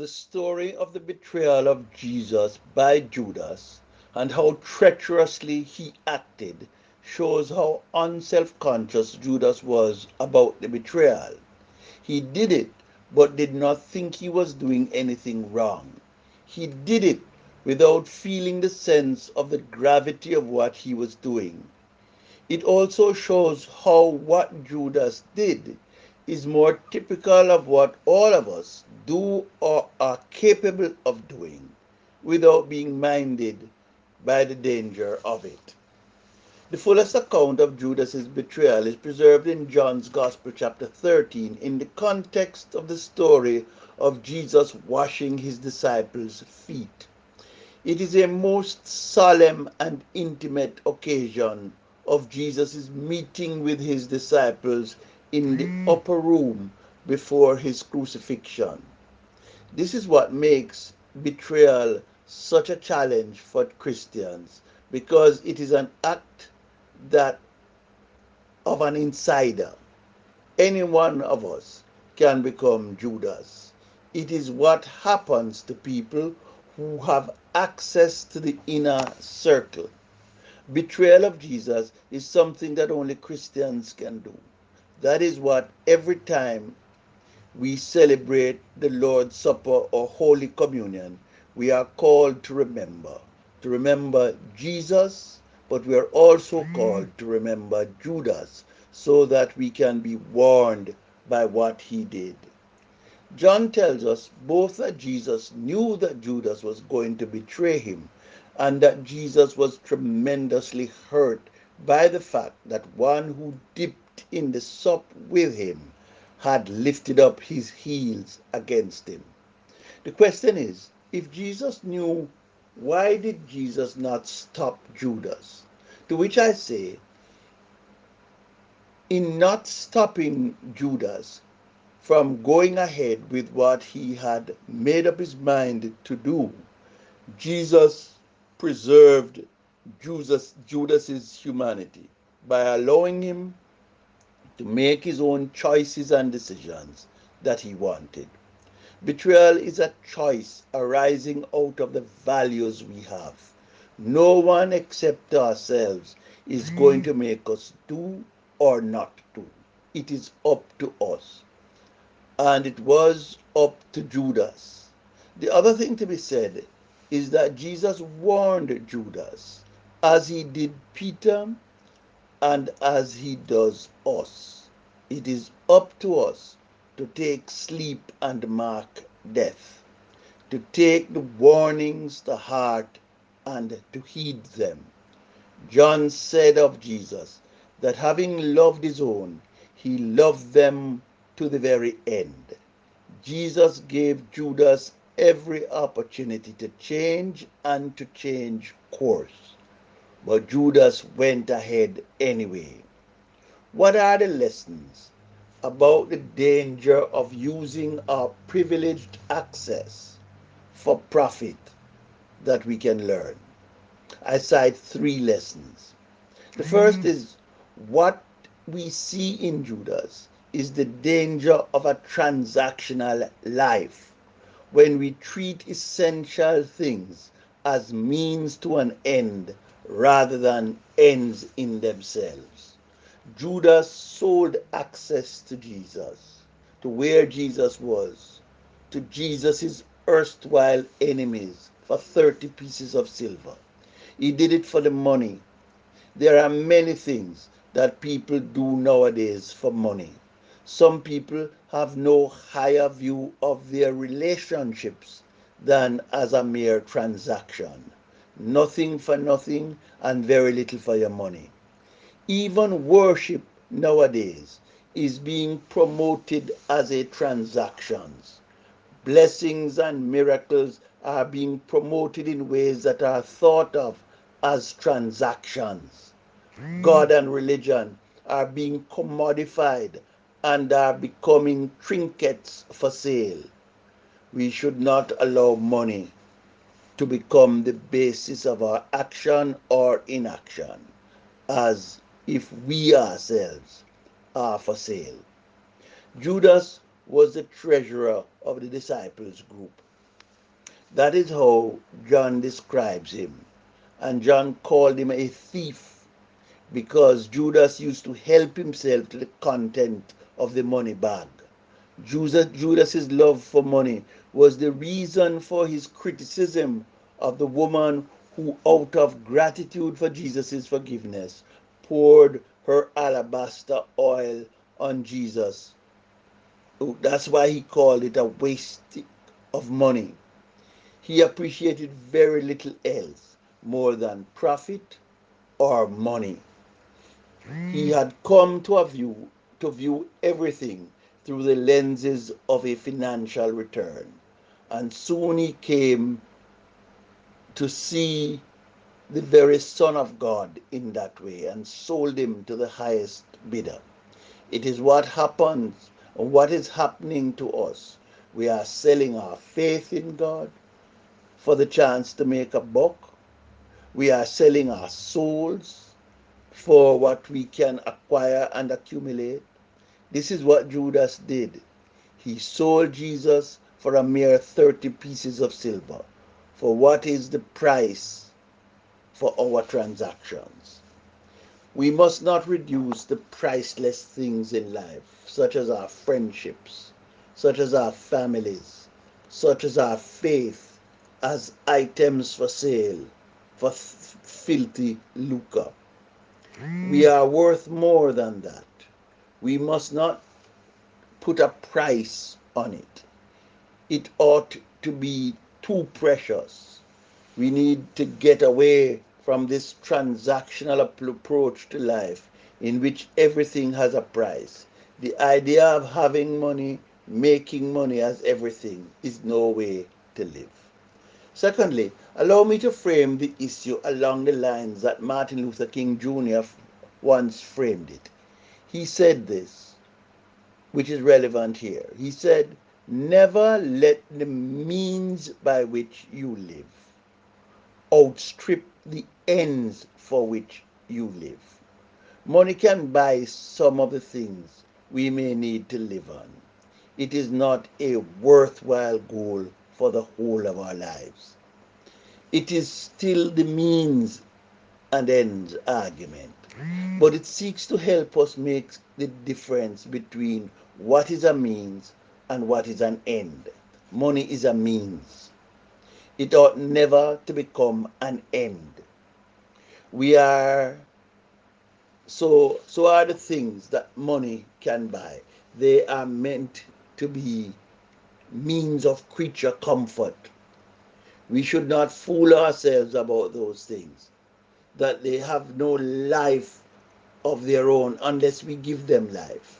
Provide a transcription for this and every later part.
The story of the betrayal of Jesus by Judas and how treacherously he acted shows how unself conscious Judas was about the betrayal. He did it, but did not think he was doing anything wrong. He did it without feeling the sense of the gravity of what he was doing. It also shows how what Judas did is more typical of what all of us do or are capable of doing without being minded by the danger of it. The fullest account of Judas's betrayal is preserved in John's Gospel, chapter 13, in the context of the story of Jesus washing his disciples' feet. It is a most solemn and intimate occasion of Jesus' meeting with his disciples in the mm. upper room before his crucifixion. This is what makes betrayal such a challenge for Christians because it is an act that of an insider. Any one of us can become Judas. It is what happens to people who have access to the inner circle betrayal of Jesus is something that only Christians can do. That is what every time we celebrate the Lord's Supper or Holy Communion, we are called to remember. To remember Jesus, but we are also mm. called to remember Judas so that we can be warned by what he did. John tells us both that Jesus knew that Judas was going to betray him and that Jesus was tremendously hurt by the fact that one who dipped in the sup with him had lifted up his heels against him. The question is if Jesus knew, why did Jesus not stop Judas? To which I say, in not stopping Judas from going ahead with what he had made up his mind to do, Jesus preserved Judas, Judas's humanity by allowing him to make his own choices and decisions that he wanted. Betrayal is a choice arising out of the values we have. No one except ourselves is going to make us do or not do. It is up to us. And it was up to Judas. The other thing to be said is that Jesus warned Judas as he did Peter and as he does us. It is up to us to take sleep and mark death, to take the warnings to heart and to heed them. John said of Jesus that having loved his own, he loved them to the very end. Jesus gave Judas every opportunity to change and to change course. But Judas went ahead anyway. What are the lessons about the danger of using our privileged access for profit that we can learn? I cite three lessons. The mm-hmm. first is what we see in Judas is the danger of a transactional life when we treat essential things as means to an end rather than ends in themselves. Judas sold access to Jesus, to where Jesus was, to Jesus' erstwhile enemies for 30 pieces of silver. He did it for the money. There are many things that people do nowadays for money. Some people have no higher view of their relationships than as a mere transaction. Nothing for nothing and very little for your money. Even worship nowadays is being promoted as a transactions. Blessings and miracles are being promoted in ways that are thought of as transactions. Mm. God and religion are being commodified and are becoming trinkets for sale. We should not allow money to become the basis of our action or inaction, as if we ourselves are for sale. Judas was the treasurer of the disciples group. That is how John describes him. And John called him a thief because Judas used to help himself to the content of the money bag. Judas, Judas's love for money was the reason for his criticism of the woman who, out of gratitude for Jesus' forgiveness, poured her alabaster oil on Jesus. Oh, that's why he called it a waste of money. He appreciated very little else more than profit or money. He had come to a view to view everything through the lenses of a financial return. And soon he came to see the very Son of God in that way and sold him to the highest bidder. It is what happens, what is happening to us. We are selling our faith in God for the chance to make a buck. We are selling our souls for what we can acquire and accumulate. This is what Judas did. He sold Jesus for a mere 30 pieces of silver. For what is the price for our transactions? We must not reduce the priceless things in life, such as our friendships, such as our families, such as our faith, as items for sale for filthy lucre. We are worth more than that. We must not put a price on it. It ought to be too precious. We need to get away from this transactional approach to life in which everything has a price. The idea of having money, making money as everything, is no way to live. Secondly, allow me to frame the issue along the lines that Martin Luther King Jr. once framed it. He said this, which is relevant here. He said, Never let the means by which you live outstrip the ends for which you live. Money can buy some of the things we may need to live on. It is not a worthwhile goal for the whole of our lives. It is still the means and ends argument but it seeks to help us make the difference between what is a means and what is an end. Money is a means. It ought never to become an end. We are so so are the things that money can buy. They are meant to be means of creature comfort. We should not fool ourselves about those things that they have no life of their own unless we give them life.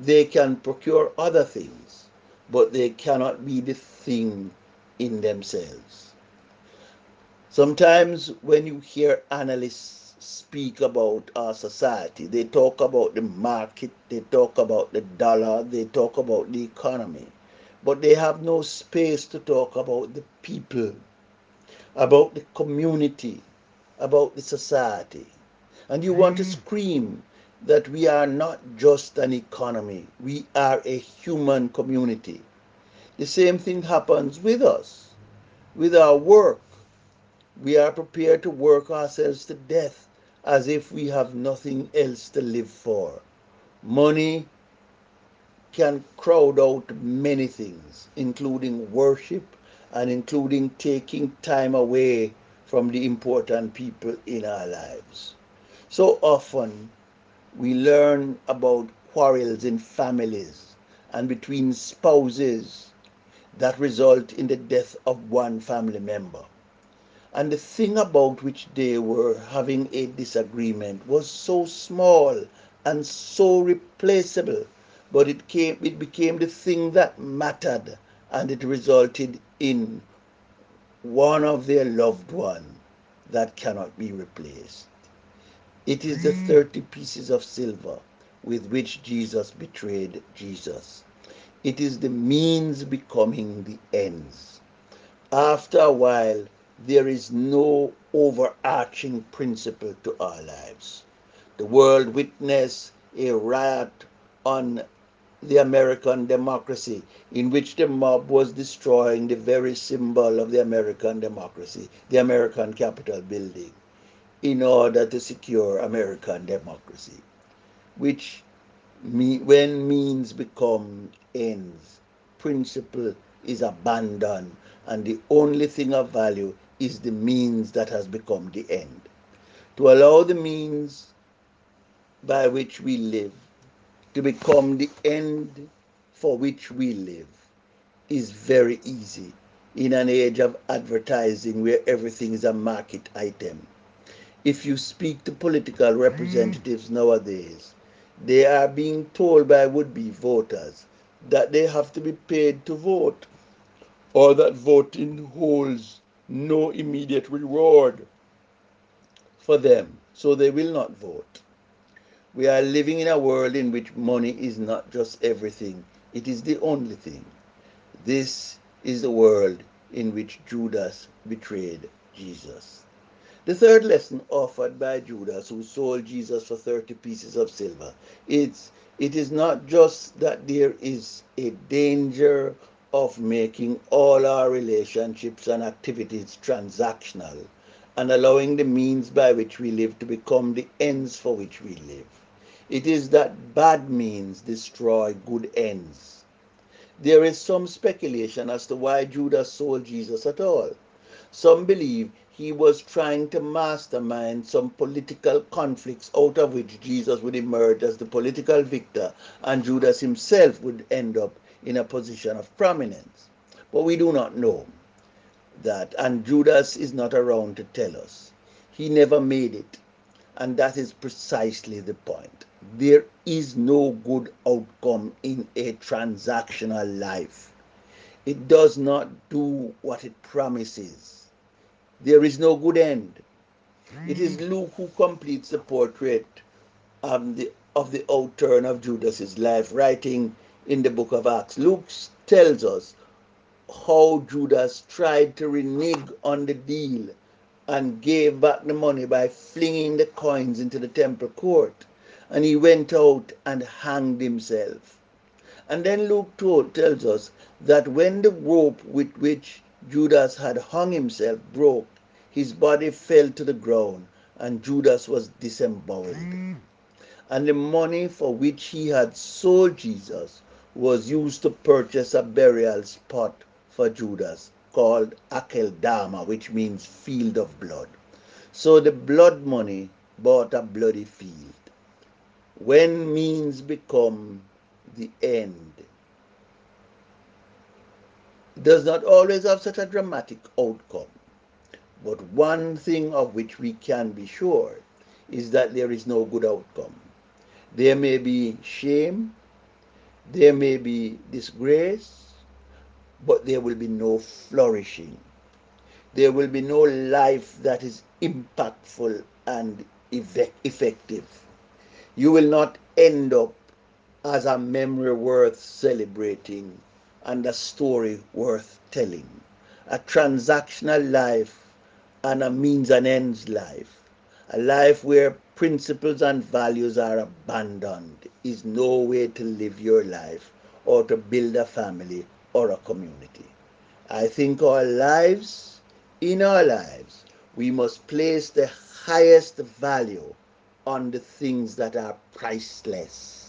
They can procure other things, but they cannot be the thing in themselves. Sometimes when you hear analysts speak about our society, they talk about the market, they talk about the dollar, they talk about the economy, but they have no space to talk about the people, about the community, about the society. And you want to mm. scream that we are not just an economy, we are a human community. The same thing happens with us, with our work. We are prepared to work ourselves to death as if we have nothing else to live for. Money can crowd out many things, including worship and including taking time away from the important people in our lives. So often we learn about quarrels in families and between spouses that result in the death of one family member. And the thing about which they were having a disagreement was so small and so replaceable, but it came it became the thing that mattered and it resulted in one of their loved one that cannot be replaced. It is the mm. 30 pieces of silver with which Jesus betrayed Jesus. It is the means becoming the ends. After a while, there is no overarching principle to our lives. The world witnessed a riot on the American democracy, in which the mob was destroying the very symbol of the American democracy, the American Capitol building, in order to secure American democracy, which when means become ends, principle is abandoned, and the only thing of value is the means that has become the end. To allow the means by which we live to become the end for which we live is very easy in an age of advertising where everything is a market item. If you speak to political representatives mm. nowadays, they are being told by would be voters that they have to be paid to vote or that voting holds no immediate reward for them, so they will not vote. We are living in a world in which money is not just everything, it is the only thing. This is the world in which Judas betrayed Jesus. The third lesson offered by Judas, who sold Jesus for 30 pieces of silver, it's, it is not just that there is a danger of making all our relationships and activities transactional and allowing the means by which we live to become the ends for which we live. It is that bad means destroy good ends. There is some speculation as to why Judas sold Jesus at all. Some believe he was trying to mastermind some political conflicts out of which Jesus would emerge as the political victor and Judas himself would end up in a position of prominence. But we do not know that, and Judas is not around to tell us. He never made it, and that is precisely the point. There is no good outcome in a transactional life. It does not do what it promises. There is no good end. It is hmm. Luke who completes the portrait of the, of the outturn of Judas's life, writing in the book of Acts. Luke tells us how Judas tried to renege on the deal and gave back the money by flinging the coins into the temple court. And he went out and hanged himself. And then Luke told, tells us that when the rope with which Judas had hung himself broke, his body fell to the ground and Judas was disemboweled. Mm. And the money for which he had sold Jesus was used to purchase a burial spot for Judas called Akeldama, which means field of blood. So the blood money bought a bloody field. When means become the end, does not always have such a dramatic outcome. But one thing of which we can be sure is that there is no good outcome. There may be shame, there may be disgrace, but there will be no flourishing. There will be no life that is impactful and effective. You will not end up as a memory worth celebrating and a story worth telling. A transactional life and a means and ends life. A life where principles and values are abandoned is no way to live your life or to build a family or a community. I think our lives, in our lives, we must place the highest value on the things that are priceless.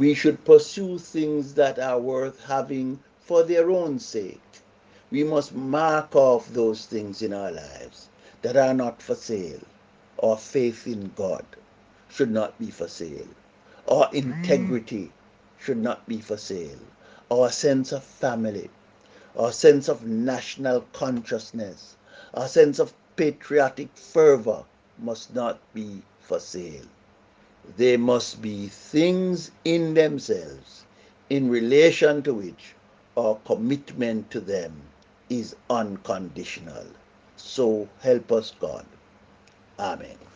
We should pursue things that are worth having for their own sake. We must mark off those things in our lives that are not for sale our faith in God should not be for sale. Our integrity should not be for sale. Our sense of family, our sense of national consciousness, our sense of patriotic fervor must not be for sale. They must be things in themselves, in relation to which our commitment to them is unconditional. So help us God. Amen.